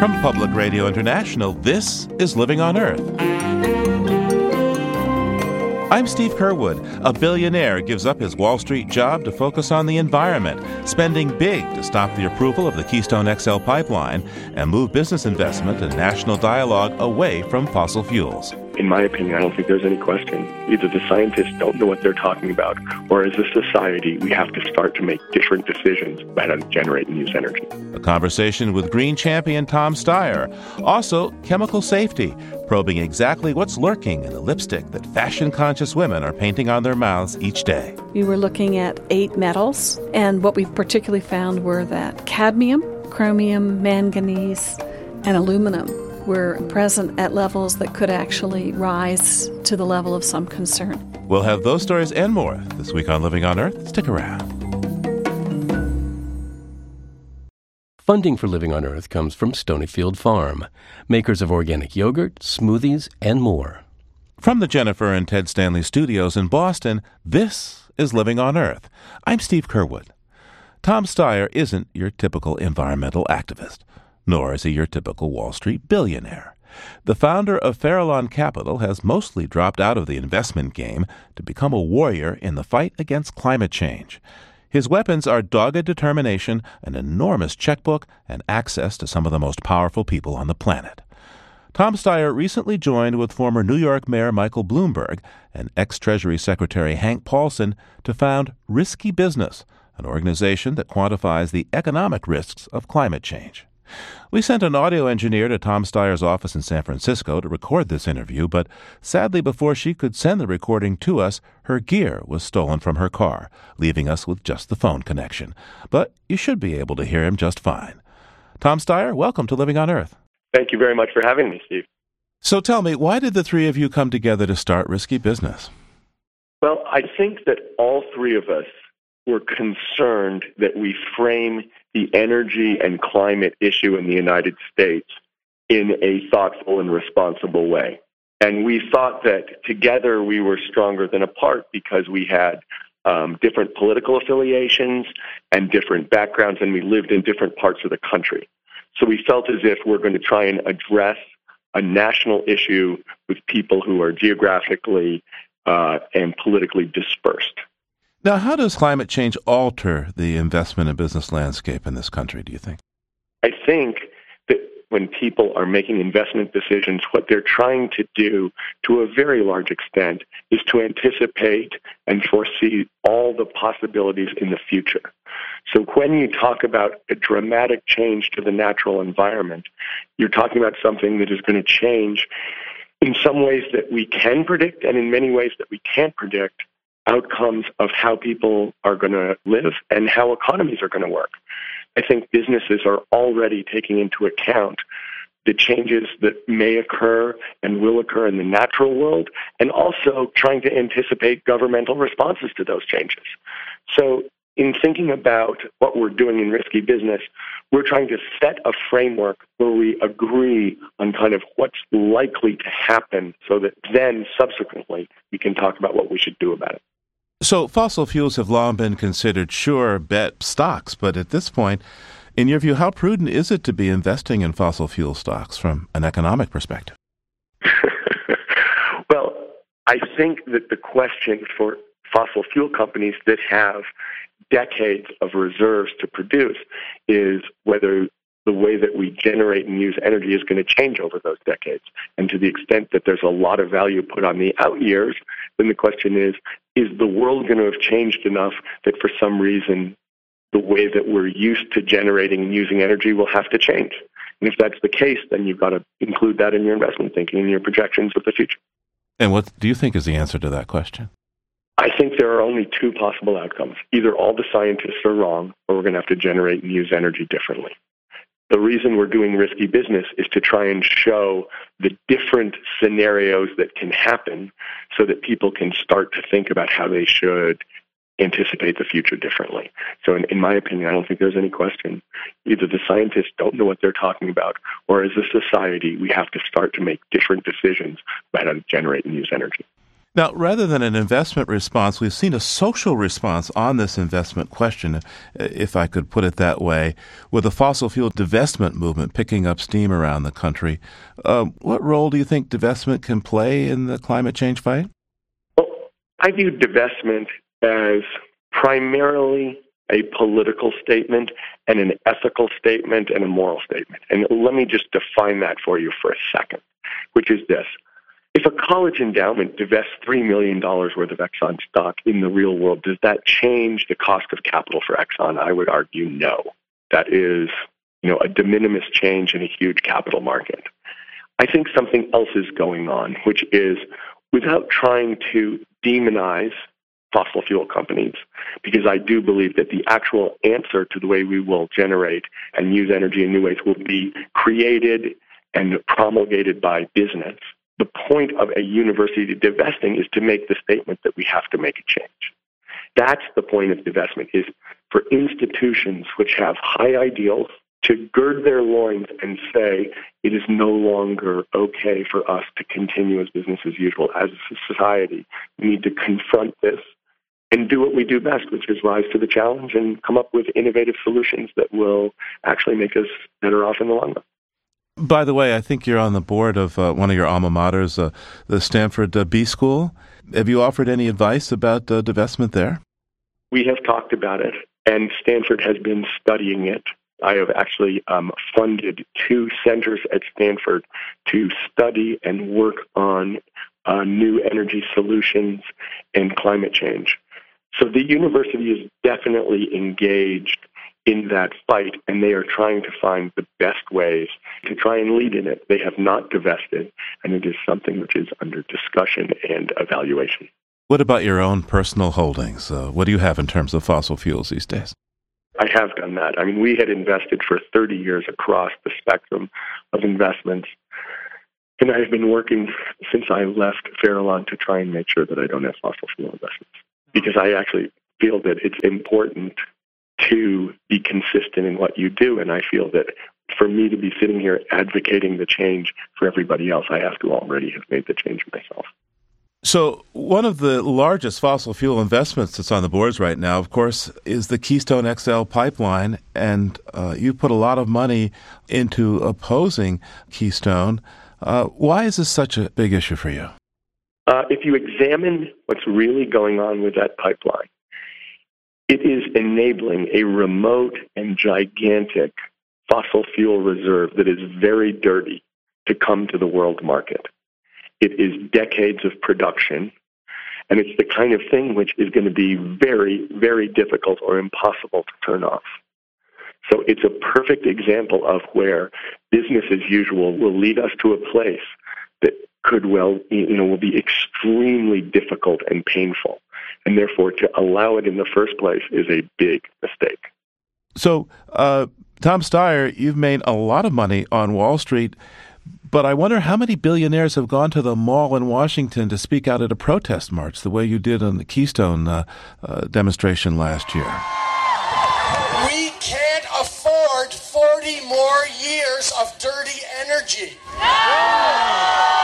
From Public Radio International, this is Living on Earth. I'm Steve Curwood. A billionaire gives up his Wall Street job to focus on the environment, spending big to stop the approval of the Keystone XL pipeline and move business investment and national dialogue away from fossil fuels. In my opinion, I don't think there's any question. Either the scientists don't know what they're talking about, or as a society, we have to start to make different decisions about how to generate and use energy. A conversation with Green champion Tom Steyer. Also, chemical safety, probing exactly what's lurking in the lipstick that fashion conscious women are painting on their mouths each day. We were looking at eight metals, and what we particularly found were that cadmium, chromium, manganese, and aluminum were present at levels that could actually rise to the level of some concern. We'll have those stories and more this week on Living on Earth. Stick around. Funding for Living on Earth comes from Stonyfield Farm, makers of organic yogurt, smoothies, and more. From the Jennifer and Ted Stanley studios in Boston, this is Living on Earth. I'm Steve Curwood. Tom Steyer isn't your typical environmental activist nor is he your typical Wall Street billionaire. The founder of Farallon Capital has mostly dropped out of the investment game to become a warrior in the fight against climate change. His weapons are dogged determination, an enormous checkbook, and access to some of the most powerful people on the planet. Tom Steyer recently joined with former New York Mayor Michael Bloomberg and ex Treasury Secretary Hank Paulson to found Risky Business, an organization that quantifies the economic risks of climate change. We sent an audio engineer to Tom Steyer's office in San Francisco to record this interview, but sadly, before she could send the recording to us, her gear was stolen from her car, leaving us with just the phone connection. But you should be able to hear him just fine. Tom Steyer, welcome to Living on Earth. Thank you very much for having me, Steve. So tell me, why did the three of you come together to start Risky Business? Well, I think that all three of us were concerned that we frame the energy and climate issue in the United States in a thoughtful and responsible way. And we thought that together we were stronger than apart because we had um, different political affiliations and different backgrounds, and we lived in different parts of the country. So we felt as if we're going to try and address a national issue with people who are geographically uh, and politically dispersed. Now, how does climate change alter the investment and business landscape in this country, do you think? I think that when people are making investment decisions, what they're trying to do to a very large extent is to anticipate and foresee all the possibilities in the future. So when you talk about a dramatic change to the natural environment, you're talking about something that is going to change in some ways that we can predict and in many ways that we can't predict outcomes of how people are going to live and how economies are going to work. I think businesses are already taking into account the changes that may occur and will occur in the natural world, and also trying to anticipate governmental responses to those changes. So, in thinking about what we're doing in risky business, we're trying to set a framework where we agree on kind of what's likely to happen so that then subsequently we can talk about what we should do about it. So, fossil fuels have long been considered sure bet stocks, but at this point, in your view, how prudent is it to be investing in fossil fuel stocks from an economic perspective? well, I think that the question for fossil fuel companies that have decades of reserves to produce is whether the way that we generate and use energy is going to change over those decades. And to the extent that there's a lot of value put on the out years, then the question is is the world going to have changed enough that for some reason the way that we're used to generating and using energy will have to change? And if that's the case, then you've got to include that in your investment thinking and your projections of the future. And what do you think is the answer to that question? I think there are only two possible outcomes. Either all the scientists are wrong, or we're going to have to generate and use energy differently the reason we're doing risky business is to try and show the different scenarios that can happen so that people can start to think about how they should anticipate the future differently. So, in, in, my opinion, I don't think there's any question. Either the scientists don't know what they're talking about, or as a society, we have to start to make different decisions about how to generate and use energy. Now, rather than an investment response, we've seen a social response on this investment question, if I could put it that way, with the fossil fuel divestment movement picking up steam around the country. Uh, what role do you think divestment can play in the climate change fight? Well, I view divestment as primarily a political statement and an ethical statement and a moral statement. And let me just define that for you for a second, which is this. If a college endowment divests $3 million worth of Exxon stock in the real world, does that change the cost of capital for Exxon? I would argue no. That is, you know, a de minimis change in a huge capital market. I think something else is going on, which is without trying to demonize fossil fuel companies, because I do believe that the actual answer to the way we will generate and use energy in new ways will be created and promulgated by business the point of a university divesting is to make the statement that we have to make a change. That's the point of divestment is for institutions which have high ideals to gird their loins and say it is no longer okay for us to continue as business as usual. As a society, we need to confront this and do what we do best, which is rise to the challenge and come up with innovative solutions that will actually make us better off in the long run. By the way, I think you're on the board of uh, one of your alma maters, uh, the Stanford uh, B School. Have you offered any advice about uh, divestment there? We have talked about it, and Stanford has been studying it. I have actually um, funded two centers at Stanford to study and work on uh, new energy solutions and climate change. So the university is definitely engaged in that fight, and they are trying to find the best ways to try and lead in it. They have not divested, and it is something which is under discussion and evaluation. What about your own personal holdings? Uh, what do you have in terms of fossil fuels these days? I have done that. I mean, we had invested for 30 years across the spectrum of investments. And I've been working since I left Farallon to try and make sure that I don't have fossil fuel investments because I actually feel that it's important to be consistent in what you do. And I feel that for me to be sitting here advocating the change for everybody else, I have to already have made the change myself. So, one of the largest fossil fuel investments that's on the boards right now, of course, is the Keystone XL pipeline. And uh, you put a lot of money into opposing Keystone. Uh, why is this such a big issue for you? Uh, if you examine what's really going on with that pipeline, it is enabling a remote and gigantic fossil fuel reserve that is very dirty to come to the world market. It is decades of production, and it's the kind of thing which is going to be very, very difficult or impossible to turn off. So it's a perfect example of where business as usual will lead us to a place that could well, you know, will be extremely difficult and painful and therefore to allow it in the first place is a big mistake. So, uh, Tom Steyer, you've made a lot of money on Wall Street, but I wonder how many billionaires have gone to the mall in Washington to speak out at a protest march, the way you did on the Keystone uh, uh, demonstration last year. We can't afford 40 more years of dirty energy. We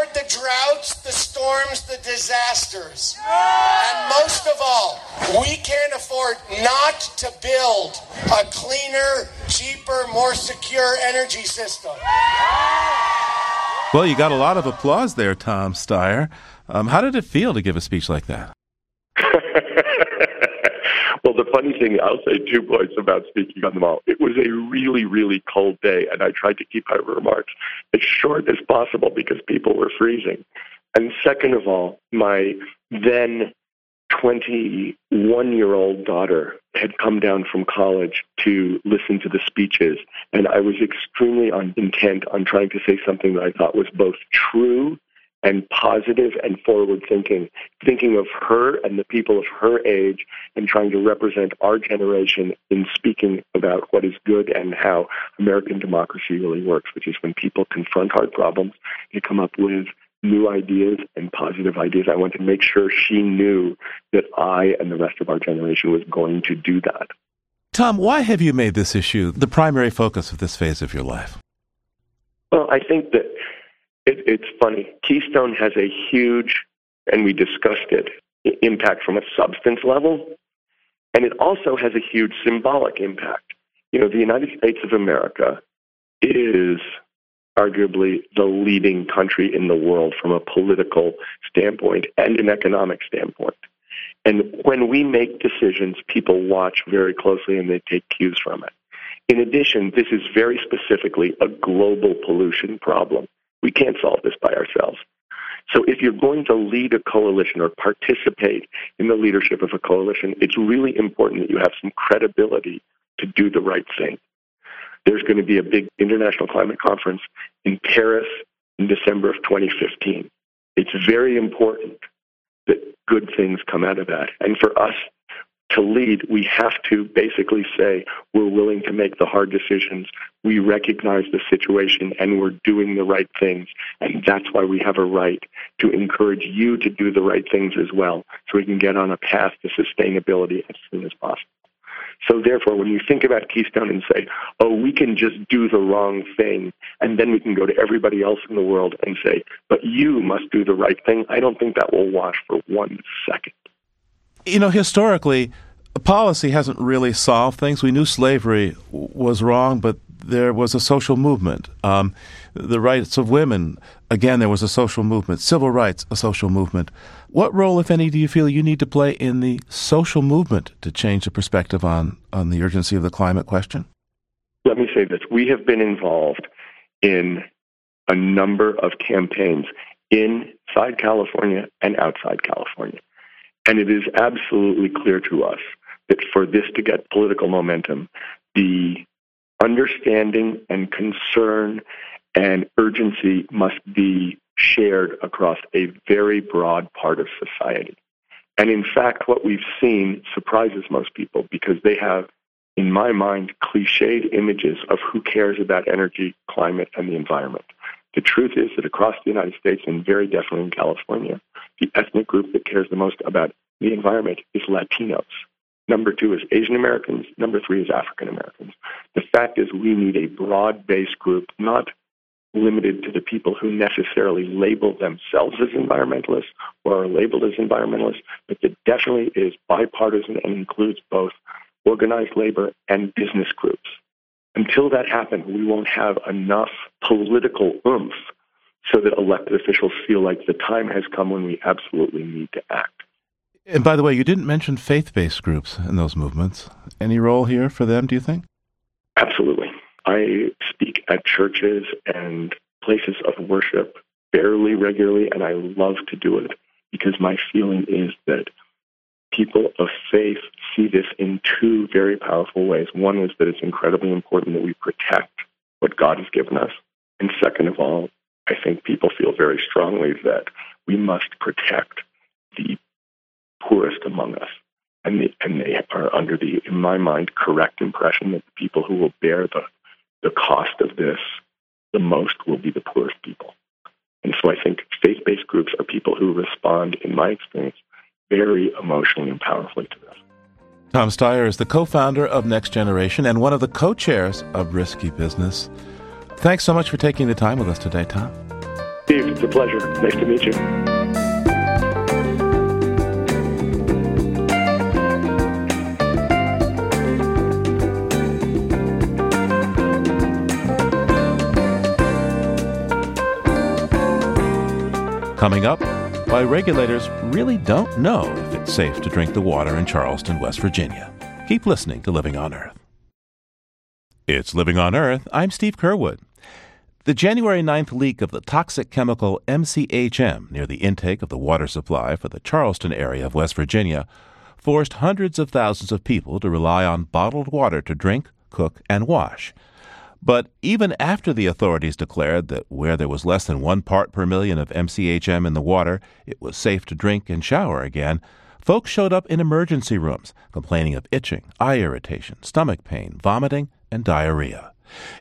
can't the droughts, the storms, the disasters. And most of all, we can't afford not to build a cleaner, cheaper, more secure energy system. Well, you got a lot of applause there, Tom Steyer. Um, how did it feel to give a speech like that? well, the funny thing, I'll say two points about speaking on the mall. It was a really, really cold day, and I tried to keep my remarks as short as possible because people were freezing. And second of all, my then 21 year old daughter had come down from college to listen to the speeches, and I was extremely on, intent on trying to say something that I thought was both true and positive and forward thinking, thinking of her and the people of her age and trying to represent our generation in speaking about what is good and how American democracy really works, which is when people confront hard problems, they come up with new ideas and positive ideas. I want to make sure she knew that I and the rest of our generation was going to do that. Tom, why have you made this issue the primary focus of this phase of your life? Well, I think that It, it's funny. Keystone has a huge, and we discussed it, impact from a substance level, and it also has a huge symbolic impact. You know, the United States of America is arguably the leading country in the world from a political standpoint and an economic standpoint. And when we make decisions, people watch very closely and they take cues from it. In addition, this is very specifically a global pollution problem. We can't solve this by ourselves. So if you're going to lead a coalition or participate in the leadership of a coalition, it's really important that you have some credibility to do the right thing. There's going to be a big international climate conference in Paris in December of 2015. It's very important that good things come out of that. And for us to lead, we have to basically say we're willing to make the hard decisions. We recognize the situation and we're doing the right things. And that's why we have a right to encourage you to do the right things as well so we can get on a path to sustainability as soon as possible. So therefore, when you think about Keystone and say, oh, we can just do the wrong thing, and then we can go to everybody else in the world and say, but you must do the right thing, I don't think that will wash for one second. You know, historically, policy hasn't really solved things. We knew slavery was wrong, but there was a social movement. Um, the rights of women, again, there was a social movement. Civil rights, a social movement. What role, if any, do you feel you need to play in the social movement to change the perspective on, on the urgency of the climate question? Let me say this. We have been involved in a number of campaigns inside California and outside California. And it is absolutely clear to us that for this to get political momentum, the understanding and concern and urgency must be shared across a very broad part of society. And in fact, what we've seen surprises most people because they have, in my mind, cliched images of who cares about energy, climate, and the environment. The truth is that across the United States, and very definitely in California, the ethnic group that cares the most about the environment is Latinos. Number two is Asian Americans. Number three is African Americans. The fact is, we need a broad based group, not limited to the people who necessarily label themselves as environmentalists or are labeled as environmentalists, but that definitely is bipartisan and includes both organized labor and business groups. Until that happens, we won't have enough political oomph so that elected officials feel like the time has come when we absolutely need to act. And by the way, you didn't mention faith based groups in those movements. Any role here for them, do you think? Absolutely. I speak at churches and places of worship fairly regularly, and I love to do it because my feeling is that people of faith see this in two very powerful ways. One is that it's incredibly important that we protect what God has given us. And second of all, I think people feel very strongly that we must protect the poorest among us. And they, and they are under the, in my mind, correct impression that the people who will bear the, the cost of this the most will be the poorest people. And so I think faith based groups are people who respond, in my experience, very emotionally and powerfully to this. Tom Steyer is the co founder of Next Generation and one of the co chairs of Risky Business. Thanks so much for taking the time with us today, Tom. Steve, it's a pleasure. Nice to meet you. Coming up, why regulators really don't know if it's safe to drink the water in Charleston, West Virginia. Keep listening to Living on Earth. It's Living on Earth. I'm Steve Curwood. The January 9th leak of the toxic chemical MCHM near the intake of the water supply for the Charleston area of West Virginia forced hundreds of thousands of people to rely on bottled water to drink, cook, and wash. But even after the authorities declared that where there was less than one part per million of MCHM in the water, it was safe to drink and shower again, folks showed up in emergency rooms complaining of itching, eye irritation, stomach pain, vomiting, and diarrhea.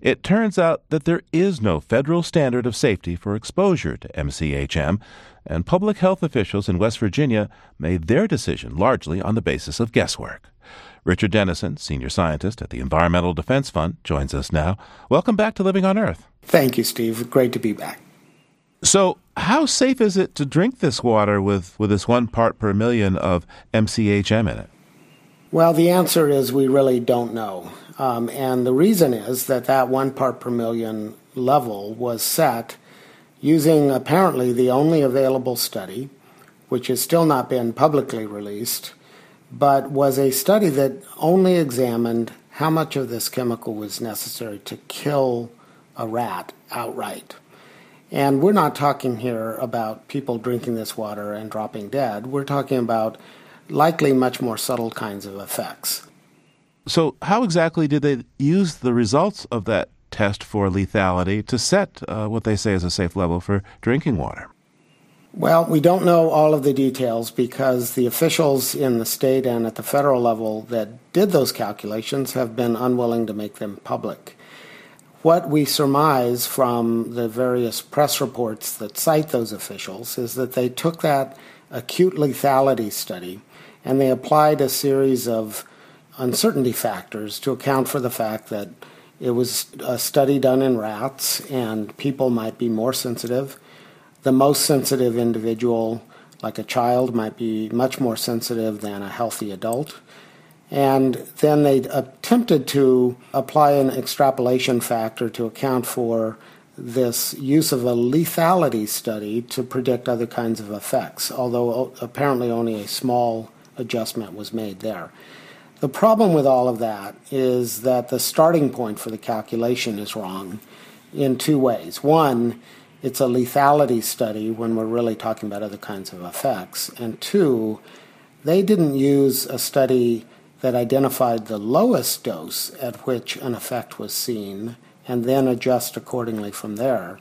It turns out that there is no federal standard of safety for exposure to MCHM, and public health officials in West Virginia made their decision largely on the basis of guesswork. Richard Denison, senior scientist at the Environmental Defense Fund, joins us now. Welcome back to Living on Earth. Thank you, Steve. Great to be back. So, how safe is it to drink this water with, with this one part per million of MCHM in it? Well, the answer is we really don't know. Um, and the reason is that that one part per million level was set using apparently the only available study, which has still not been publicly released, but was a study that only examined how much of this chemical was necessary to kill a rat outright. And we're not talking here about people drinking this water and dropping dead. We're talking about likely much more subtle kinds of effects. So, how exactly did they use the results of that test for lethality to set uh, what they say is a safe level for drinking water? Well, we don't know all of the details because the officials in the state and at the federal level that did those calculations have been unwilling to make them public. What we surmise from the various press reports that cite those officials is that they took that acute lethality study and they applied a series of uncertainty factors to account for the fact that it was a study done in rats and people might be more sensitive the most sensitive individual, like a child, might be much more sensitive than a healthy adult. And then they attempted to apply an extrapolation factor to account for this use of a lethality study to predict other kinds of effects, although apparently only a small adjustment was made there. The problem with all of that is that the starting point for the calculation is wrong in two ways. One, it's a lethality study when we're really talking about other kinds of effects. And two, they didn't use a study that identified the lowest dose at which an effect was seen and then adjust accordingly from there.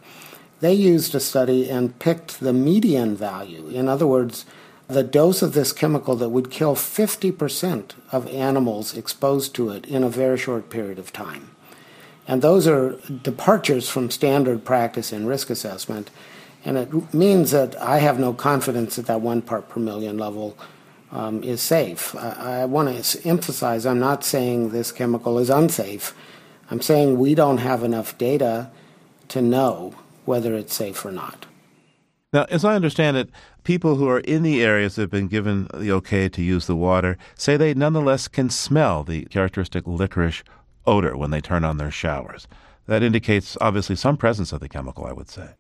They used a study and picked the median value. In other words, the dose of this chemical that would kill 50% of animals exposed to it in a very short period of time. And those are departures from standard practice in risk assessment. And it means that I have no confidence that that one part per million level um, is safe. I, I want to emphasize I'm not saying this chemical is unsafe. I'm saying we don't have enough data to know whether it's safe or not. Now, as I understand it, people who are in the areas that have been given the okay to use the water say they nonetheless can smell the characteristic licorice odor when they turn on their showers. That indicates obviously some presence of the chemical, I would say.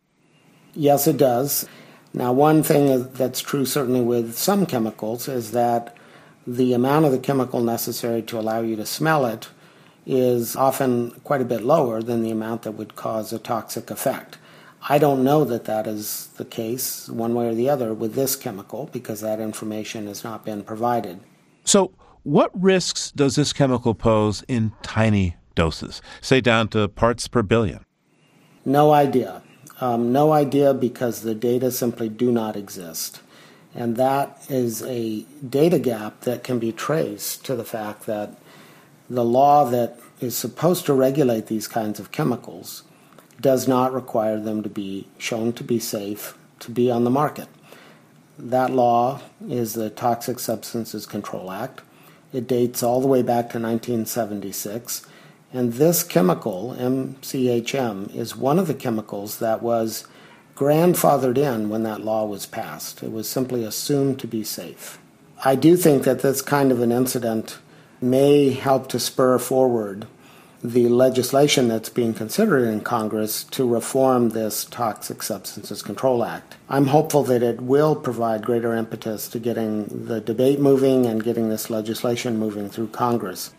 Yes, it does. Now, one thing that's true certainly with some chemicals is that the amount of the chemical necessary to allow you to smell it is often quite a bit lower than the amount that would cause a toxic effect. I don't know that that is the case one way or the other with this chemical because that information has not been provided. So, what risks does this chemical pose in tiny doses, say down to parts per billion? No idea. Um, no idea because the data simply do not exist. And that is a data gap that can be traced to the fact that the law that is supposed to regulate these kinds of chemicals does not require them to be shown to be safe to be on the market. That law is the Toxic Substances Control Act. It dates all the way back to 1976. And this chemical, MCHM, is one of the chemicals that was grandfathered in when that law was passed. It was simply assumed to be safe. I do think that this kind of an incident may help to spur forward the legislation that's being considered in Congress to reform this Toxic Substances Control Act. I'm hopeful that it will provide greater impetus to getting the debate moving and getting this legislation moving through Congress.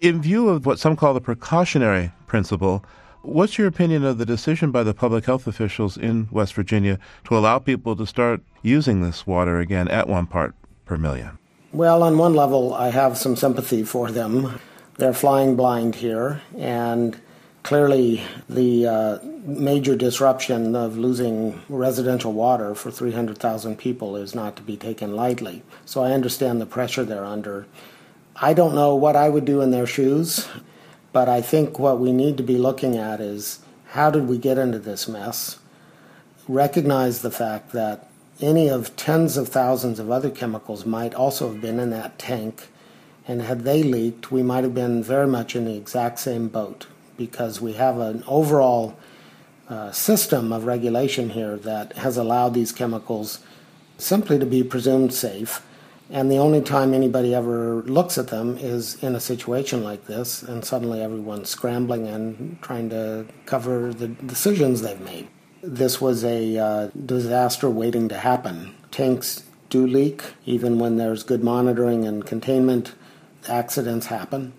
In view of what some call the precautionary principle, what's your opinion of the decision by the public health officials in West Virginia to allow people to start using this water again at one part per million? Well, on one level, I have some sympathy for them they're flying blind here, and clearly the uh, major disruption of losing residential water for 300,000 people is not to be taken lightly. So I understand the pressure they're under. I don't know what I would do in their shoes, but I think what we need to be looking at is how did we get into this mess? Recognize the fact that any of tens of thousands of other chemicals might also have been in that tank and had they leaked, we might have been very much in the exact same boat because we have an overall uh, system of regulation here that has allowed these chemicals simply to be presumed safe. And the only time anybody ever looks at them is in a situation like this, and suddenly everyone's scrambling and trying to cover the decisions they've made. This was a uh, disaster waiting to happen. Tanks do leak, even when there's good monitoring and containment, accidents happen.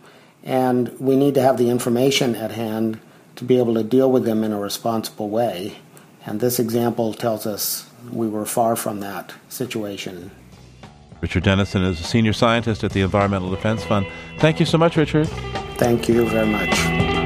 And we need to have the information at hand to be able to deal with them in a responsible way. And this example tells us we were far from that situation. Richard Denison is a senior scientist at the Environmental Defense Fund. Thank you so much, Richard. Thank you very much.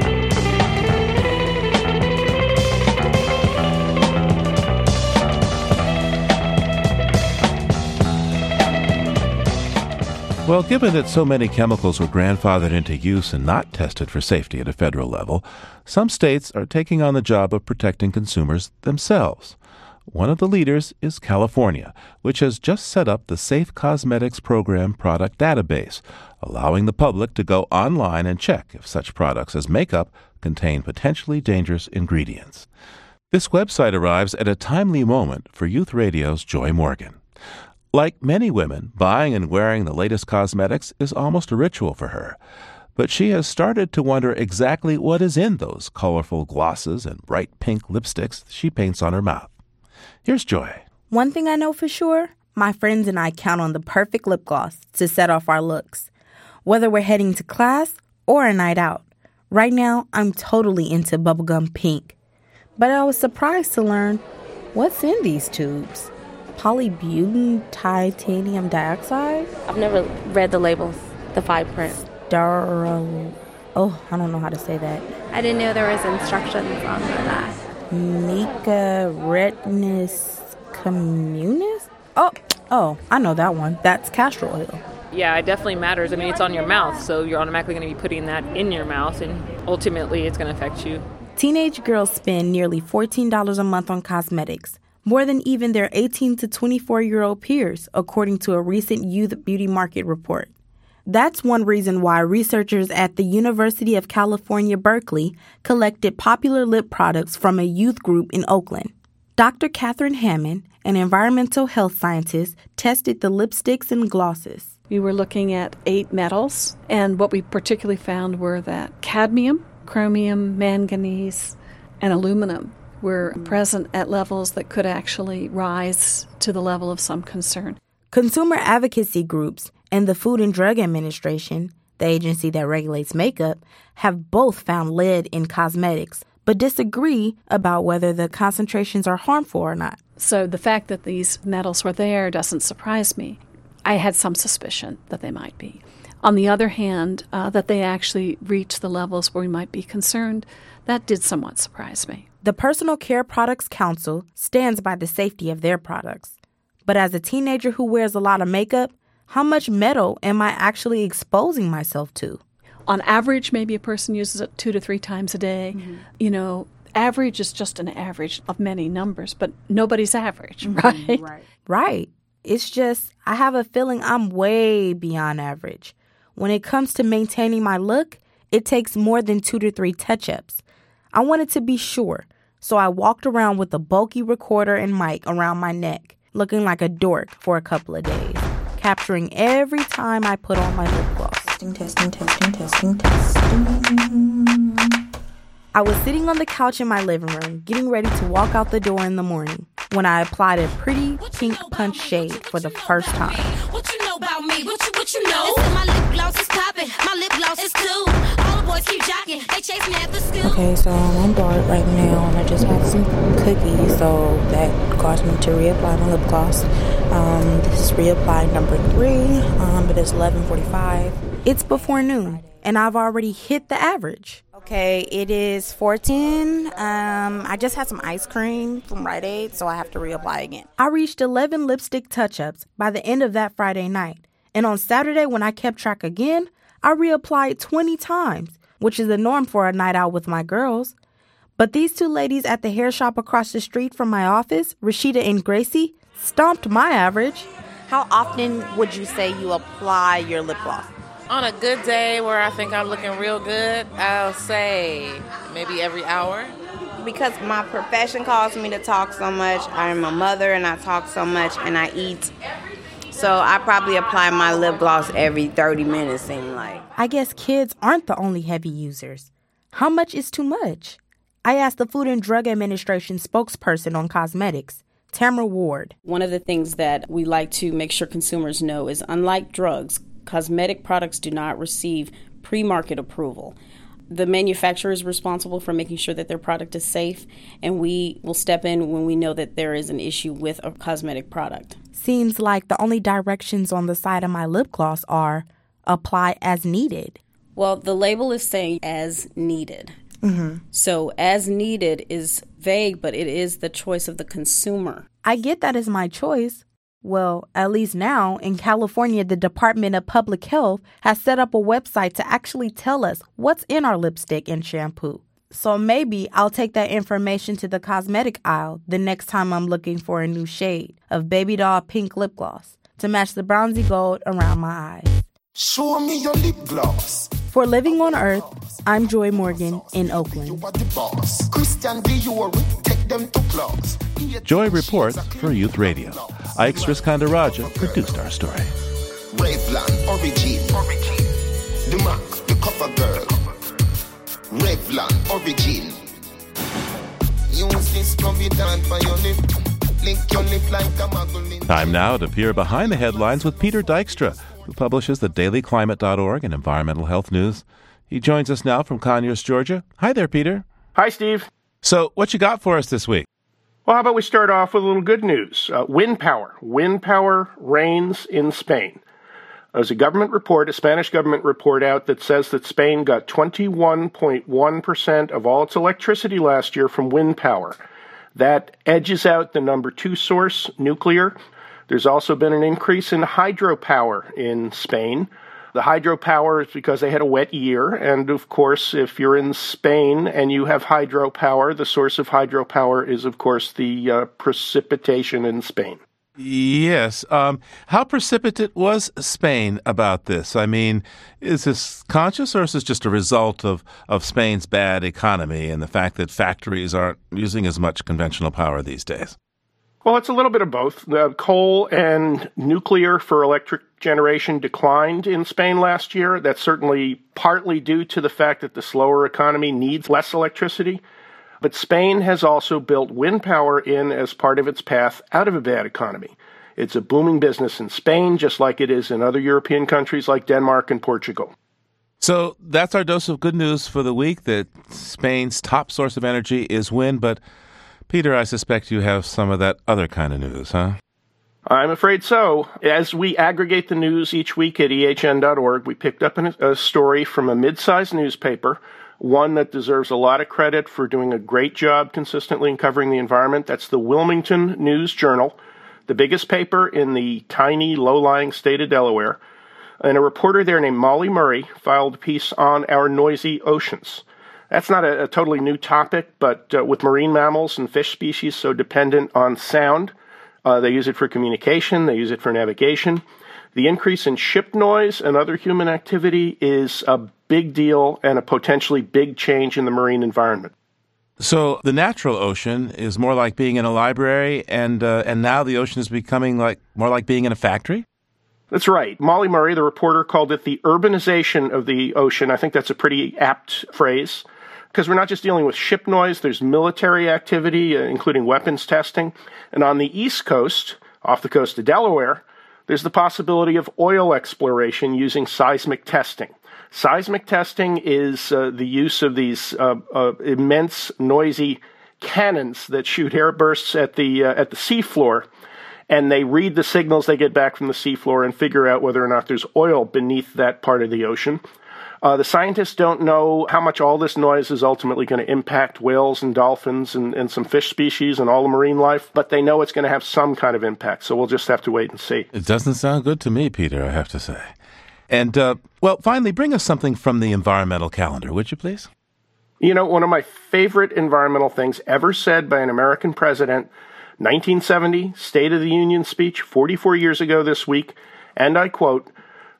Well, given that so many chemicals were grandfathered into use and not tested for safety at a federal level, some states are taking on the job of protecting consumers themselves. One of the leaders is California, which has just set up the Safe Cosmetics Program product database, allowing the public to go online and check if such products as makeup contain potentially dangerous ingredients. This website arrives at a timely moment for Youth Radio's Joy Morgan. Like many women, buying and wearing the latest cosmetics is almost a ritual for her. But she has started to wonder exactly what is in those colorful glosses and bright pink lipsticks she paints on her mouth. Here's Joy. One thing I know for sure my friends and I count on the perfect lip gloss to set off our looks, whether we're heading to class or a night out. Right now, I'm totally into bubblegum pink. But I was surprised to learn what's in these tubes polybutene titanium dioxide. I've never read the labels, the fine print. Darl. Oh, I don't know how to say that. I didn't know there was instructions on that. Mica ricinus communis? Oh, oh, I know that one. That's castor oil. Yeah, it definitely matters. I mean, it's on your mouth, so you're automatically going to be putting that in your mouth, and ultimately, it's going to affect you. Teenage girls spend nearly $14 a month on cosmetics more than even their 18 to 24 year old peers, according to a recent youth beauty market report. That's one reason why researchers at the University of California, Berkeley collected popular lip products from a youth group in Oakland. Dr. Katharine Hammond, an environmental health scientist, tested the lipsticks and glosses. We were looking at eight metals, and what we particularly found were that cadmium, chromium, manganese, and aluminum were present at levels that could actually rise to the level of some concern. Consumer advocacy groups and the Food and Drug Administration, the agency that regulates makeup, have both found lead in cosmetics, but disagree about whether the concentrations are harmful or not. So the fact that these metals were there doesn't surprise me. I had some suspicion that they might be. On the other hand, uh, that they actually reach the levels where we might be concerned, that did somewhat surprise me. The Personal Care Products Council stands by the safety of their products. But as a teenager who wears a lot of makeup, how much metal am I actually exposing myself to? On average, maybe a person uses it two to three times a day. Mm-hmm. You know, average is just an average of many numbers, but nobody's average, mm-hmm. right? Right. Right. It's just, I have a feeling I'm way beyond average. When it comes to maintaining my look, it takes more than two to three touch ups. I wanted to be sure so I walked around with a bulky recorder and mic around my neck, looking like a dork for a couple of days, capturing every time I put on my lip gloss. Testing, testing, testing, testing, testing. I was sitting on the couch in my living room, getting ready to walk out the door in the morning, when I applied a pretty pink punch shade for the first time. Know about me? What you, what you know? my lip gloss is popping. My lip gloss is too boys keep jogging. They chase me at the school. Okay, so I'm bored right now, and I just had some cookies, so that caused me to reapply my lip gloss. Um, this is reapply number three, um, but it's 11:45. It's before noon, and I've already hit the average. Okay, it is 410. Um, I just had some ice cream from Rite Aid, so I have to reapply again. I reached 11 lipstick touch ups by the end of that Friday night. And on Saturday, when I kept track again, I reapplied 20 times which is the norm for a night out with my girls. But these two ladies at the hair shop across the street from my office, Rashida and Gracie, stomped my average. How often would you say you apply your lip gloss? On a good day where I think I'm looking real good, I'll say maybe every hour. because my profession calls me to talk so much. I'm a mother and I talk so much and I eat. So I probably apply my lip gloss every 30 minutes, seem like. I guess kids aren't the only heavy users. How much is too much? I asked the Food and Drug Administration spokesperson on cosmetics, Tamara Ward. One of the things that we like to make sure consumers know is unlike drugs, cosmetic products do not receive pre market approval. The manufacturer is responsible for making sure that their product is safe, and we will step in when we know that there is an issue with a cosmetic product. Seems like the only directions on the side of my lip gloss are apply as needed. Well, the label is saying as needed. Mm-hmm. So, as needed is vague, but it is the choice of the consumer. I get that is my choice. Well, at least now in California, the Department of Public Health has set up a website to actually tell us what's in our lipstick and shampoo. So maybe I'll take that information to the cosmetic aisle the next time I'm looking for a new shade of baby doll pink lip gloss to match the bronzy gold around my eyes. Show me your lip gloss. For Living on Earth, I'm Joy Morgan in Oakland. Christian Dior, take them to class. Joy reports for Youth Radio. Ike Sriskandarajah produced our story. Revlon Origin. The Mac, the cover girl. Revlon Origin. Use this confidant for your lip. Lick your lip like a muggle. Time now to peer behind the headlines with Peter Dykstra, who publishes the dailyclimate.org and environmental health news. He joins us now from Conyers, Georgia. Hi there, Peter. Hi, Steve. So, what you got for us this week? Well, how about we start off with a little good news? Uh, wind power. Wind power reigns in Spain. There's a government report, a Spanish government report out that says that Spain got 21.1% of all its electricity last year from wind power. That edges out the number two source, nuclear. There's also been an increase in hydropower in Spain. The hydropower is because they had a wet year. And of course, if you're in Spain and you have hydropower, the source of hydropower is, of course, the uh, precipitation in Spain. Yes. Um, how precipitate was Spain about this? I mean, is this conscious or is this just a result of, of Spain's bad economy and the fact that factories aren't using as much conventional power these days? Well, it's a little bit of both. The coal and nuclear for electric generation declined in Spain last year. That's certainly partly due to the fact that the slower economy needs less electricity. But Spain has also built wind power in as part of its path out of a bad economy. It's a booming business in Spain, just like it is in other European countries like Denmark and Portugal. So that's our dose of good news for the week that Spain's top source of energy is wind. But, Peter, I suspect you have some of that other kind of news, huh? I'm afraid so. As we aggregate the news each week at ehn.org, we picked up a story from a mid sized newspaper one that deserves a lot of credit for doing a great job consistently in covering the environment. That's the Wilmington News Journal, the biggest paper in the tiny, low lying state of Delaware. And a reporter there named Molly Murray filed a piece on our noisy oceans. That's not a, a totally new topic, but uh, with marine mammals and fish species so dependent on sound, uh, they use it for communication, they use it for navigation. The increase in ship noise and other human activity is a big deal and a potentially big change in the marine environment. So the natural ocean is more like being in a library, and uh, and now the ocean is becoming like more like being in a factory. That's right. Molly Murray, the reporter, called it the urbanization of the ocean. I think that's a pretty apt phrase because we're not just dealing with ship noise. There's military activity, uh, including weapons testing, and on the east coast, off the coast of Delaware, there's the possibility of oil exploration using seismic testing. Seismic testing is uh, the use of these uh, uh, immense, noisy cannons that shoot air bursts at the at the seafloor, and they read the signals they get back from the seafloor and figure out whether or not there's oil beneath that part of the ocean. Uh, the scientists don't know how much all this noise is ultimately going to impact whales and dolphins and, and some fish species and all the marine life, but they know it's going to have some kind of impact. So we'll just have to wait and see. It doesn't sound good to me, Peter, I have to say. And, uh, well, finally, bring us something from the environmental calendar, would you please? You know, one of my favorite environmental things ever said by an American president, 1970, State of the Union speech, 44 years ago this week, and I quote,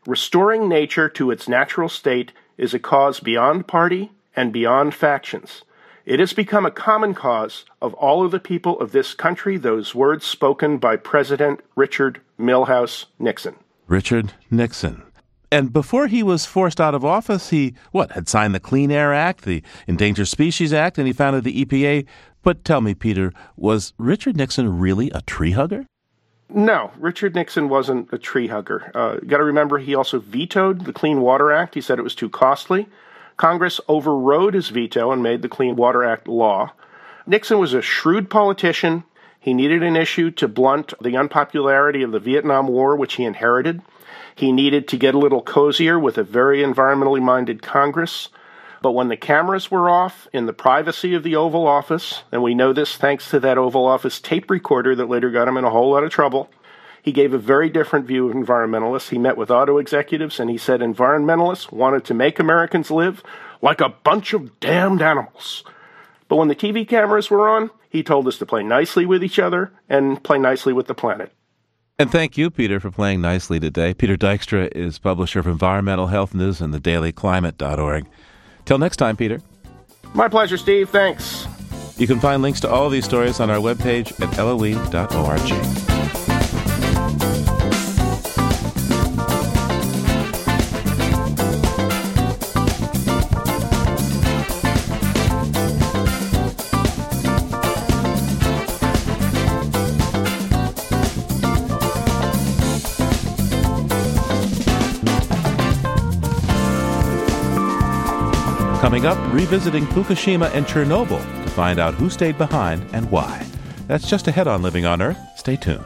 Restoring nature to its natural state is a cause beyond party and beyond factions. It has become a common cause of all of the people of this country, those words spoken by President Richard Milhous Nixon. Richard Nixon. And before he was forced out of office, he, what, had signed the Clean Air Act, the Endangered Species Act, and he founded the EPA. But tell me, Peter, was Richard Nixon really a tree hugger? No, Richard Nixon wasn't a tree hugger. Uh, Got to remember, he also vetoed the Clean Water Act. He said it was too costly. Congress overrode his veto and made the Clean Water Act law. Nixon was a shrewd politician. He needed an issue to blunt the unpopularity of the Vietnam War, which he inherited. He needed to get a little cozier with a very environmentally minded Congress. But when the cameras were off in the privacy of the Oval Office, and we know this thanks to that Oval Office tape recorder that later got him in a whole lot of trouble, he gave a very different view of environmentalists. He met with auto executives and he said environmentalists wanted to make Americans live like a bunch of damned animals. But when the TV cameras were on, he told us to play nicely with each other and play nicely with the planet. And thank you, Peter, for playing nicely today. Peter Dykstra is publisher of Environmental Health News and thedailyclimate.org. Till next time, Peter. My pleasure, Steve. Thanks. You can find links to all these stories on our webpage at loe.org. Coming up, revisiting Fukushima and Chernobyl to find out who stayed behind and why. That's just ahead on Living on Earth. Stay tuned.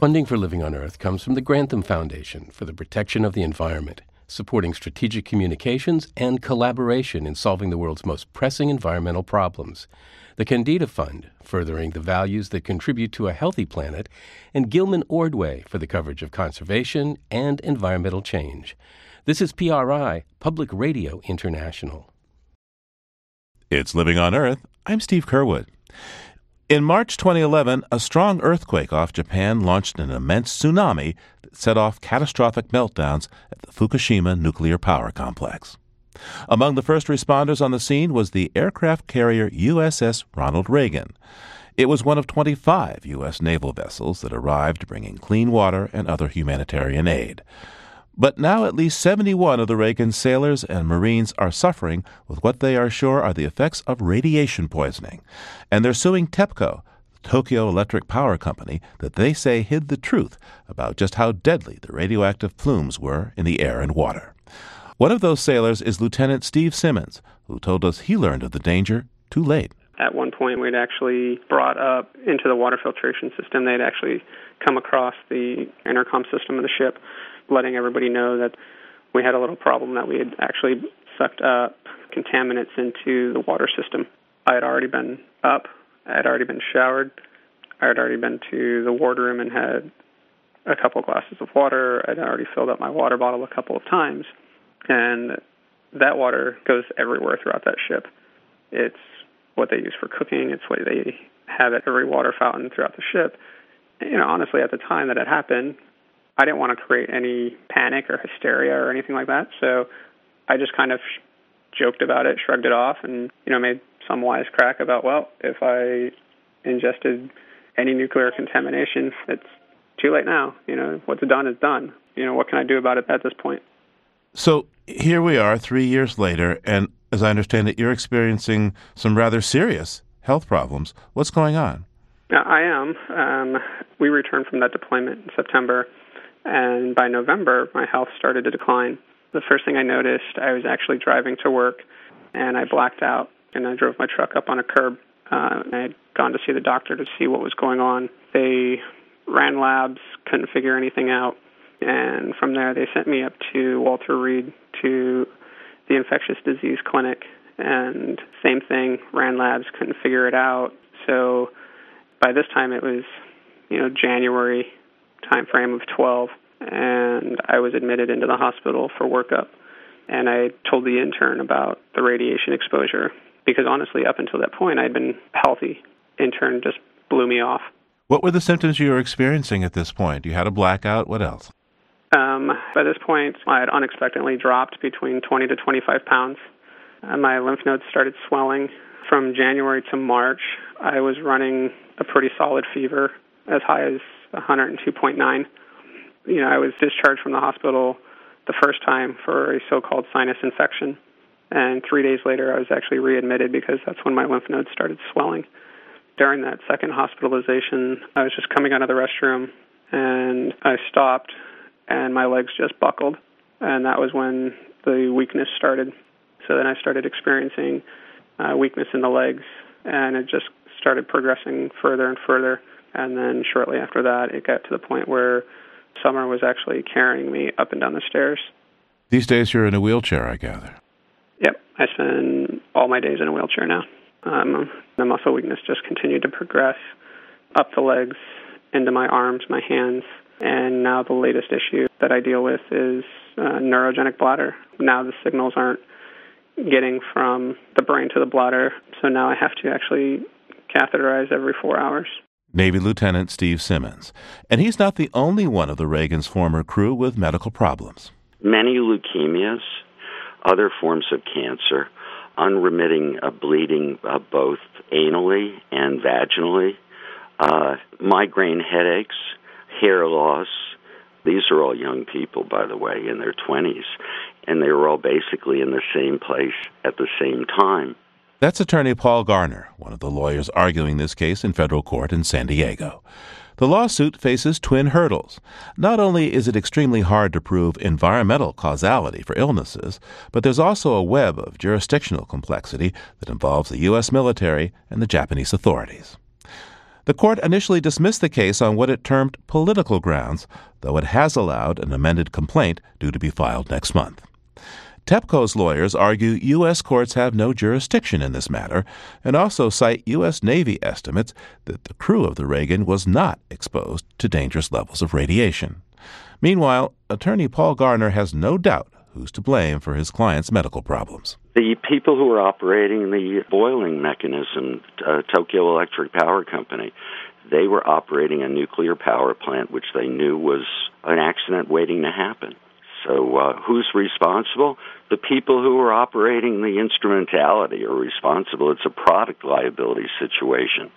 Funding for Living on Earth comes from the Grantham Foundation for the Protection of the Environment, supporting strategic communications and collaboration in solving the world's most pressing environmental problems. The Kendeda Fund, furthering the values that contribute to a healthy planet, and Gilman Ordway for the coverage of conservation and environmental change. This is PRI, Public Radio International. It's Living on Earth. I'm Steve Curwood. In March 2011, a strong earthquake off Japan launched an immense tsunami that set off catastrophic meltdowns at the Fukushima nuclear power complex. Among the first responders on the scene was the aircraft carrier USS Ronald Reagan. It was one of 25 U.S. naval vessels that arrived bringing clean water and other humanitarian aid. But now at least 71 of the Reagan sailors and Marines are suffering with what they are sure are the effects of radiation poisoning. And they're suing TEPCO, the Tokyo Electric Power Company, that they say hid the truth about just how deadly the radioactive plumes were in the air and water. One of those sailors is Lieutenant Steve Simmons, who told us he learned of the danger too late. At one point, we'd actually brought up into the water filtration system, they'd actually come across the intercom system of the ship letting everybody know that we had a little problem that we had actually sucked up contaminants into the water system. I had already been up, I had already been showered, I had already been to the wardroom and had a couple glasses of water. I'd already filled up my water bottle a couple of times, and that water goes everywhere throughout that ship. It's what they use for cooking. It's what they have at every water fountain throughout the ship. You know, honestly, at the time that it happened, I didn't want to create any panic or hysteria or anything like that. So I just kind of joked about it, shrugged it off, and you know made some wise crack about well, if I ingested any nuclear contamination, it's too late now. You know what's done is done. You know what can I do about it at this point? So here we are, three years later, and as I understand it, you're experiencing some rather serious health problems. What's going on? I am. Um, we returned from that deployment in September and by November, my health started to decline. The first thing I noticed, I was actually driving to work, and I blacked out, and I drove my truck up on a curb. Uh, I had gone to see the doctor to see what was going on. They ran labs, couldn't figure anything out, and from there they sent me up to Walter Reed to the infectious disease clinic, and same thing, ran labs, couldn't figure it out. So by this time it was, you know, January time frame of 12, and I was admitted into the hospital for workup. And I told the intern about the radiation exposure because honestly, up until that point, I'd been healthy. Intern just blew me off. What were the symptoms you were experiencing at this point? You had a blackout. What else? Um, by this point, I had unexpectedly dropped between 20 to 25 pounds. And my lymph nodes started swelling from January to March, I was running a pretty solid fever, as high as 102.9. You know, I was discharged from the hospital the first time for a so-called sinus infection, and three days later, I was actually readmitted because that's when my lymph nodes started swelling. During that second hospitalization, I was just coming out of the restroom, and I stopped, and my legs just buckled, and that was when the weakness started. So then I started experiencing uh, weakness in the legs, and it just started progressing further and further. And then shortly after that, it got to the point where Summer was actually carrying me up and down the stairs. These days, you're in a wheelchair, I gather. Yep, I spend all my days in a wheelchair now. Um, the muscle weakness just continued to progress up the legs, into my arms, my hands, and now the latest issue that I deal with is uh, neurogenic bladder. Now the signals aren't getting from the brain to the bladder, so now I have to actually catheterize every four hours. Navy Lieutenant Steve Simmons. And he's not the only one of the Reagan's former crew with medical problems. Many leukemias, other forms of cancer, unremitting uh, bleeding uh, both anally and vaginally, uh, migraine headaches, hair loss. These are all young people, by the way, in their 20s, and they were all basically in the same place at the same time. That's attorney Paul Garner, one of the lawyers arguing this case in federal court in San Diego. The lawsuit faces twin hurdles. Not only is it extremely hard to prove environmental causality for illnesses, but there's also a web of jurisdictional complexity that involves the U.S. military and the Japanese authorities. The court initially dismissed the case on what it termed political grounds, though it has allowed an amended complaint due to be filed next month. TEPCO's lawyers argue U.S. courts have no jurisdiction in this matter and also cite U.S. Navy estimates that the crew of the Reagan was not exposed to dangerous levels of radiation. Meanwhile, attorney Paul Garner has no doubt who's to blame for his client's medical problems. The people who were operating the boiling mechanism, uh, Tokyo Electric Power Company, they were operating a nuclear power plant which they knew was an accident waiting to happen. So, uh, who's responsible? The people who are operating the instrumentality are responsible. It's a product liability situation.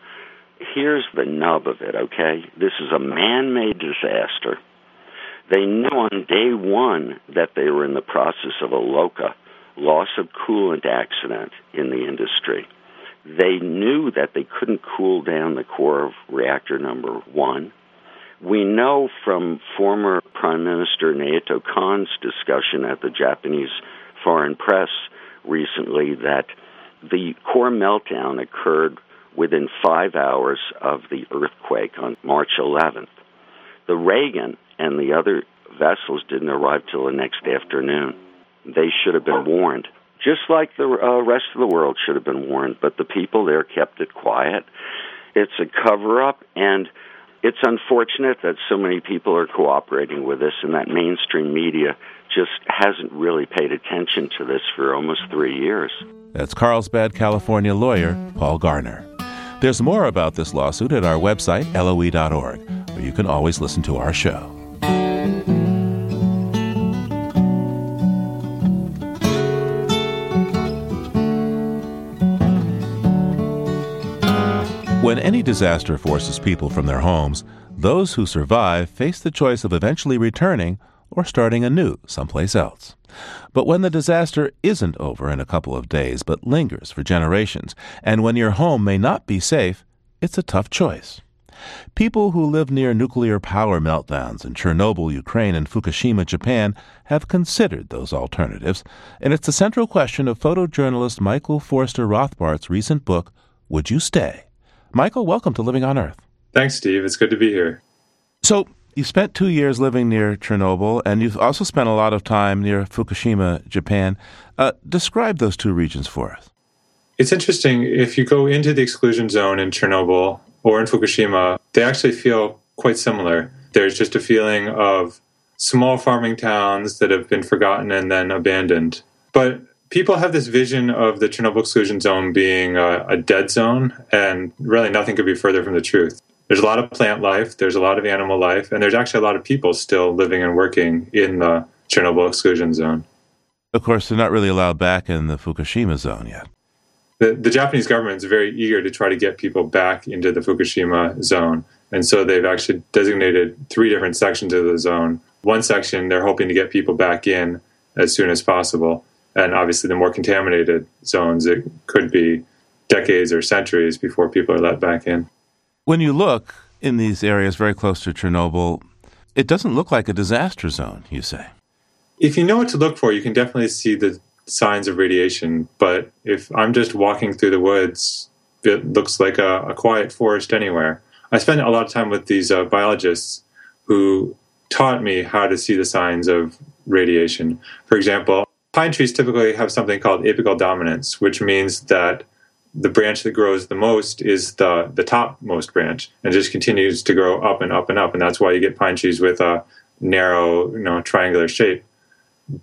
Here's the nub of it, okay? This is a man made disaster. They knew on day one that they were in the process of a LOCA, loss of coolant accident in the industry. They knew that they couldn't cool down the core of reactor number one. We know from former Prime Minister Naoto Kan's discussion at the Japanese foreign press recently that the core meltdown occurred within five hours of the earthquake on March 11th. The Reagan and the other vessels didn't arrive till the next afternoon. They should have been warned, just like the uh, rest of the world should have been warned, but the people there kept it quiet. It's a cover up, and it's unfortunate that so many people are cooperating with this and that mainstream media just hasn't really paid attention to this for almost three years. That's Carlsbad, California lawyer Paul Garner. There's more about this lawsuit at our website, loe.org, where you can always listen to our show. When any disaster forces people from their homes, those who survive face the choice of eventually returning or starting anew someplace else. But when the disaster isn't over in a couple of days but lingers for generations, and when your home may not be safe, it's a tough choice. People who live near nuclear power meltdowns in Chernobyl, Ukraine, and Fukushima, Japan, have considered those alternatives, and it's the central question of photojournalist Michael Forster Rothbart's recent book, Would You Stay? Michael, welcome to Living on Earth. Thanks, Steve. It's good to be here. So, you spent two years living near Chernobyl, and you've also spent a lot of time near Fukushima, Japan. Uh, describe those two regions for us. It's interesting. If you go into the exclusion zone in Chernobyl or in Fukushima, they actually feel quite similar. There's just a feeling of small farming towns that have been forgotten and then abandoned. But people have this vision of the Chernobyl exclusion zone being a, a, dead zone, and really nothing could be further from the truth. There's a lot of plant life, there's a lot of animal life, and there's actually a lot of people still living and working in the Chernobyl exclusion zone. Of course, they're not really allowed back in the Fukushima zone yet. the, the Japanese government is very eager to try to get people back into the Fukushima zone. And so they've actually designated three different sections of the zone. One section, they're hoping to get people back in as soon as possible. And obviously, the more contaminated zones, it could be decades or centuries before people are let back in. When you look in these areas very close to Chernobyl, it doesn't look like a disaster zone, you say. If you know what to look for, you can definitely see the signs of radiation. But if I'm just walking through the woods, it looks like a, a quiet forest anywhere. I spent a lot of time with these uh, biologists who taught me how to see the signs of radiation. For example, pine trees typically have something called apical dominance, which means that the branch that grows the most is the the topmost branch and just continues to grow up and up and up. And that's why you get pine trees with a narrow you know triangular shape.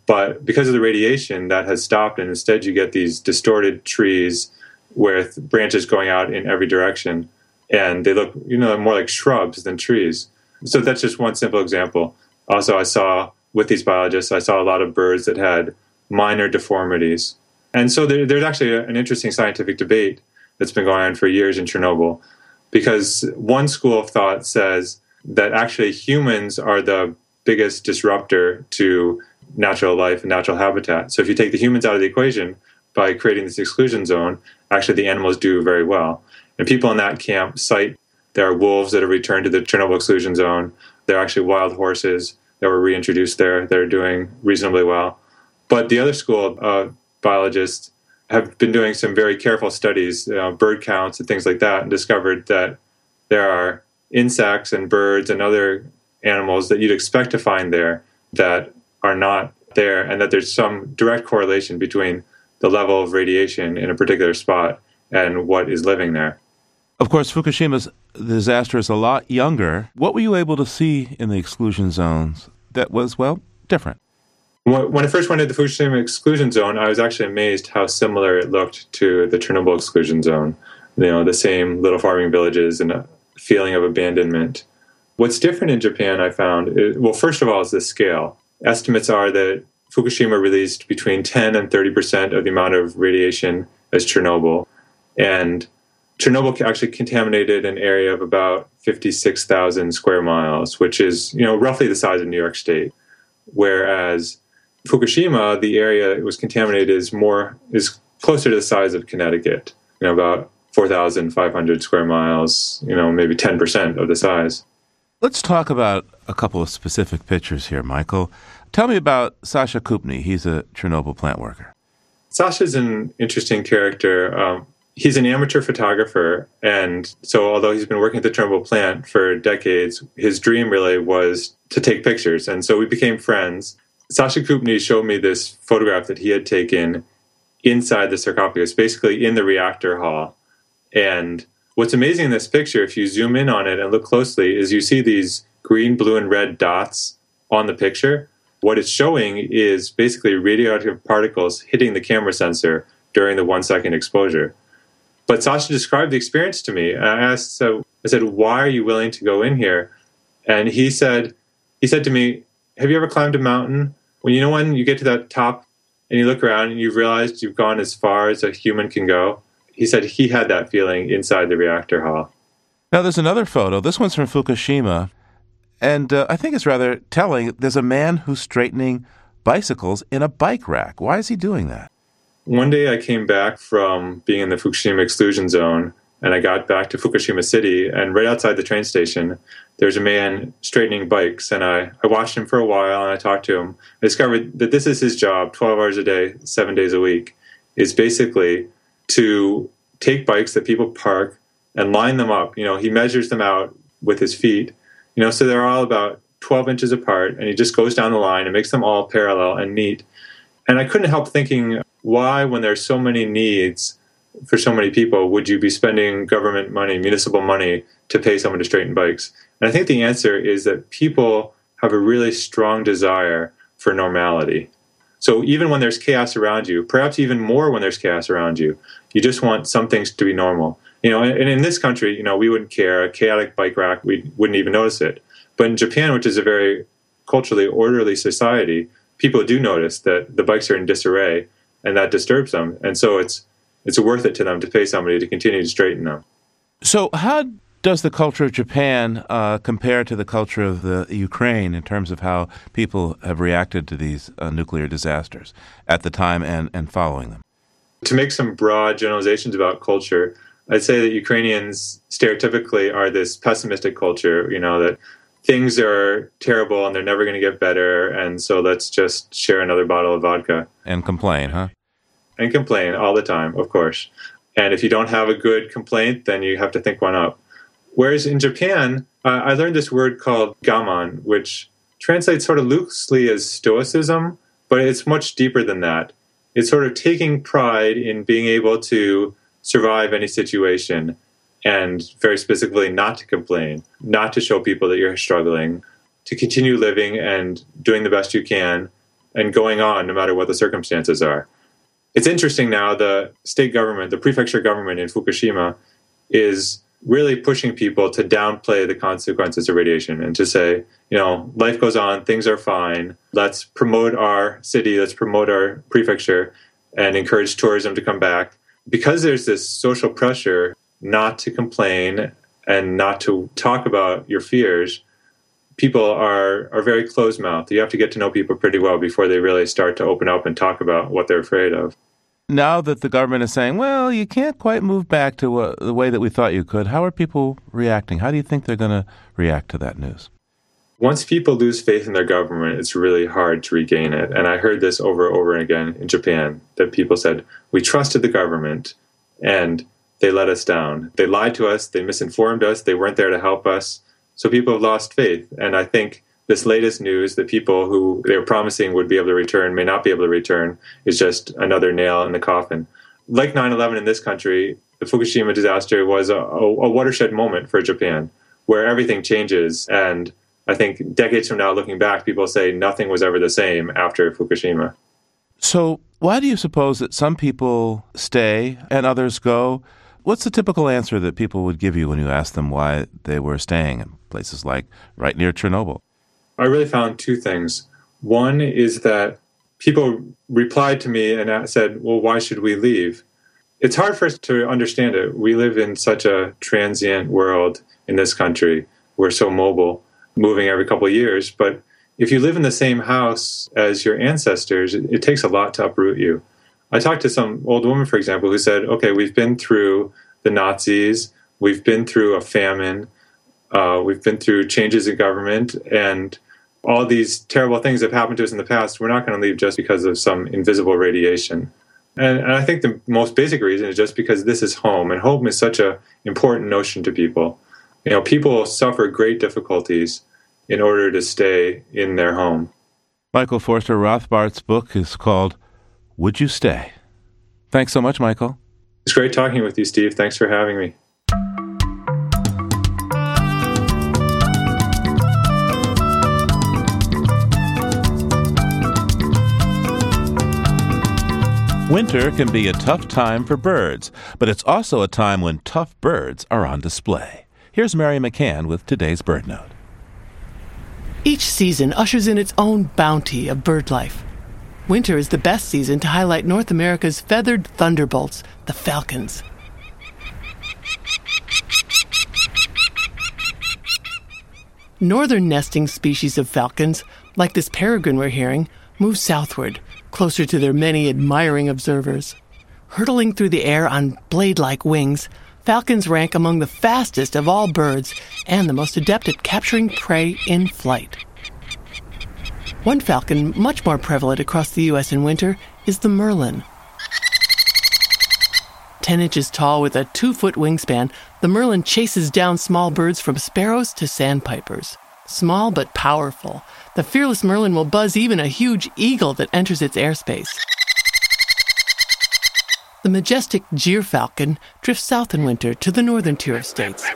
But because of the radiation that has stopped and instead you get these distorted trees with branches going out in every direction and they look you know more like shrubs than trees. So that's just one simple example. Also i saw with these biologists i saw a lot of birds that had minor deformities and so there, there's actually an interesting scientific debate that's been going on for years in Chernobyl, because one school of thought says that actually humans are the biggest disruptor to natural life and natural habitat. So if you take the humans out of the equation by creating this exclusion zone, actually the animals do very well. And people in that camp cite there are wolves that have returned to the Chernobyl exclusion zone. There are actually wild horses that were reintroduced there that are doing reasonably well. But the other school of biologists have been doing some very careful studies, you know, bird counts and things like that, and discovered that there are insects and birds and other animals that you'd expect to find there that are not there, and that there's some direct correlation between the level of radiation in a particular spot and what is living there. Of course, Fukushima's disaster is a lot younger. What were you able to see in the exclusion zones that was, well, different? When I first went to the Fukushima exclusion zone, I was actually amazed how similar it looked to the Chernobyl exclusion zone. You know, the same little farming villages and a feeling of abandonment. What's different in Japan, I found, is, well, first of all, is the scale. Estimates are that Fukushima released between 10 and 30 percent of the amount of radiation as Chernobyl. And Chernobyl actually contaminated an area of about 56,000 square miles, which is, you know, roughly the size of New York State. Whereas Fukushima, the area it was contaminated is more is closer to the size of Connecticut. You know, about four thousand five hundred square miles. You know, maybe ten percent of the size. Let's talk about a couple of specific pictures here, Michael. Tell me about Sasha Kupny. He's a Chernobyl plant worker. Sasha's an interesting character. Um, he's an amateur photographer, and so although he's been working at the Chernobyl plant for decades, his dream really was to take pictures, and so we became friends. Sasha Kupny showed me this photograph that he had taken inside the sarcophagus, basically in the reactor hall. And what's amazing in this picture, if you zoom in on it and look closely, is you see these green, blue, and red dots on the picture. What it's showing is basically radioactive particles hitting the camera sensor during the one second exposure. But Sasha described the experience to me. And I asked, so I said, why are you willing to go in here? And he said, he said to me, have you ever climbed a mountain? When you know when you get to that top and you look around and you've realized you've gone as far as a human can go? He said he had that feeling inside the reactor hall. Now, there's another photo. This one's from Fukushima. And uh, I think it's rather telling. There's a man who's straightening bicycles in a bike rack. Why is he doing that? One day I came back from being in the Fukushima exclusion zone and I got back to Fukushima City. And right outside the train station, there's a man straightening bikes. And I, I watched him for a while and I talked to him. I discovered that this is his job 12 hours a day, seven days a week, is basically to take bikes that people park and line them up. You know, he measures them out with his feet, you know, so they're all about 12 inches apart. And he just goes down the line and makes them all parallel and neat. And I couldn't help thinking, why, when there's so many needs, for so many people would you be spending government money, municipal money, to pay someone to straighten bikes? And I think the answer is that people have a really strong desire for normality. So even when there's chaos around you, perhaps even more when there's chaos around you, you just want some things to be normal. You know, and in this country, you know, we wouldn't care. A chaotic bike rack, we wouldn't even notice it. But in Japan, which is a very culturally orderly society, people do notice that the bikes are in disarray, and that disturbs them. And so it's it's worth it to them to pay somebody to continue to straighten them. So, how does the culture of Japan uh, compare to the culture of the Ukraine in terms of how people have reacted to these uh, nuclear disasters at the time and, and following them? To make some broad generalizations about culture, I'd say that Ukrainians stereotypically are this pessimistic culture, you know, that things are terrible and they're never going to get better, and so let's just share another bottle of vodka. And complain, huh? And complain all the time, of course. And if you don't have a good complaint, then you have to think one up. Whereas in Japan, uh, I learned this word called gaman, which translates sort of loosely as stoicism, but it's much deeper than that. It's sort of taking pride in being able to survive any situation and very specifically not to complain, not to show people that you're struggling, to continue living and doing the best you can and going on no matter what the circumstances are. It's interesting now, the state government, the prefecture government in Fukushima is really pushing people to downplay the consequences of radiation and to say, you know, life goes on, things are fine. Let's promote our city, let's promote our prefecture and encourage tourism to come back. Because there's this social pressure not to complain and not to talk about your fears, people are are very closed mouthed. You have to get to know people pretty well before they really start to open up and talk about what they're afraid of now that the government is saying, well, you can't quite move back to uh, the way that we thought you could, how are people reacting? How do you think they're going to react to that news? Once people lose faith in their government, it's really hard to regain it. And I heard this over and over again in Japan that people said, we trusted the government and they let us down. They lied to us, they misinformed us, they weren't there to help us. So people have lost faith. And I think this latest news that people who they were promising would be able to return may not be able to return is just another nail in the coffin. Like 9 11 in this country, the Fukushima disaster was a, a, watershed moment for Japan where everything changes. And I think decades from now, looking back, people say nothing was ever the same after Fukushima. So, why do you suppose that some people stay and others go? What's the typical answer that people would give you when you ask them why they were staying in places like right near Chernobyl? I really found two things. One is that people replied to me and said, Well, why should we leave? It's hard for us to understand it. We live in such a transient world in this country. We're so mobile, moving every couple of years. But if you live in the same house as your ancestors, it, it takes a lot to uproot you. I talked to some old woman, for example, who said, Okay, we've been through the Nazis, we've been through a famine, uh, we've been through changes in government, and all these terrible things have happened to us in the past, we're not going to leave just because of some invisible radiation. And, and, I think the most basic reason is just because this is home, and home is such an important notion to people. You know, people suffer great difficulties in order to stay in their home. Michael Forster Rothbart's book is called Would You Stay? Thanks so much, Michael. It's great talking with you, Steve. Thanks for having me. Winter can be a tough time for birds, but it's also a time when tough birds are on display. Here's Mary McCann with today's Bird Note. Each season ushers in its own bounty of bird life. Winter is the best season to highlight North America's feathered thunderbolts, the falcons. Northern nesting species of falcons, like this peregrine we're hearing, move southward, closer to their many admiring observers. Hurtling through the air on blade like wings, falcons rank among the fastest of all birds and the most adept at capturing prey in flight. One falcon, much more prevalent across the U.S. in winter, is the merlin. Ten inches tall with a two foot wingspan, the merlin chases down small birds from sparrows to sandpipers. Small but powerful, the fearless merlin will buzz even a huge eagle that enters its airspace. The majestic gyrfalcon drifts south in winter to the northern tier of states.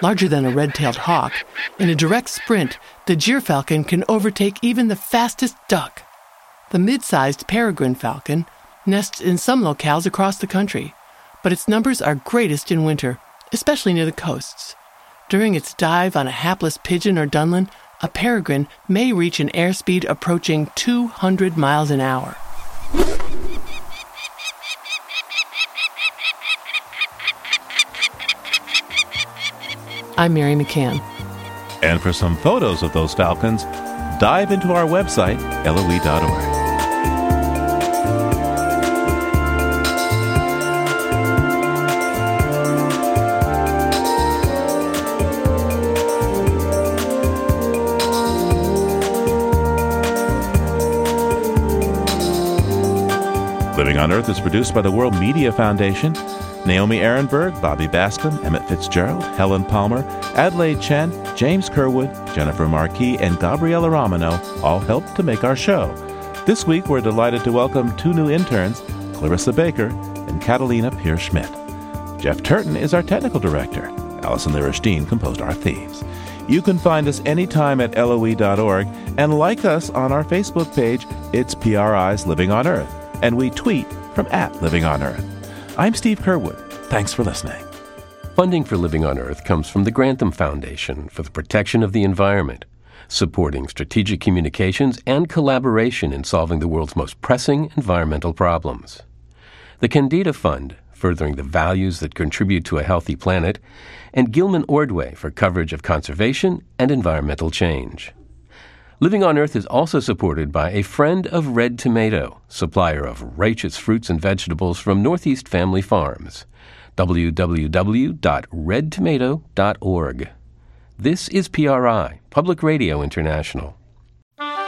Larger than a red tailed hawk, in a direct sprint, the gyrfalcon can overtake even the fastest duck. The mid sized peregrine falcon nests in some locales across the country, but its numbers are greatest in winter, especially near the coasts. During its dive on a hapless pigeon or dunlin, a peregrine may reach an airspeed approaching 200 miles an hour. I'm Mary McCann. And for some photos of those falcons, dive into our website, loe.org. on Earth is produced by the World Media Foundation. Naomi Arenberg, Bobby Bascomb, Emmett Fitzgerald, Helen Palmer, Adelaide Chen, James Curwood, Jennifer Marquis, and Gabriella Romano all helped to make our show. This week, we're delighted to welcome two new interns, Clarissa Baker and Catalina Pierce Schmidt. Jeff Turton is our technical director. Allison Lirish composed our themes. You can find us anytime at loe.org and like us on our Facebook page. It's PRI's Living on Earth and we tweet from at Living on Earth. I'm Steve Curwood. Thanks for listening. Funding for Living on Earth comes from the Grantham Foundation for the Protection of the Environment, supporting strategic communications and collaboration in solving the world's most pressing environmental problems. The Kendeda Fund, furthering the values that contribute to a healthy planet, and Gilman Ordway for coverage of conservation and environmental change. Living on Earth is also supported by a friend of Red Tomato, supplier of righteous fruits and vegetables from Northeast Family Farms. www.redtomato.org. This is PRI, Public Radio International. PRI,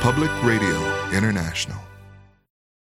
Public Radio International.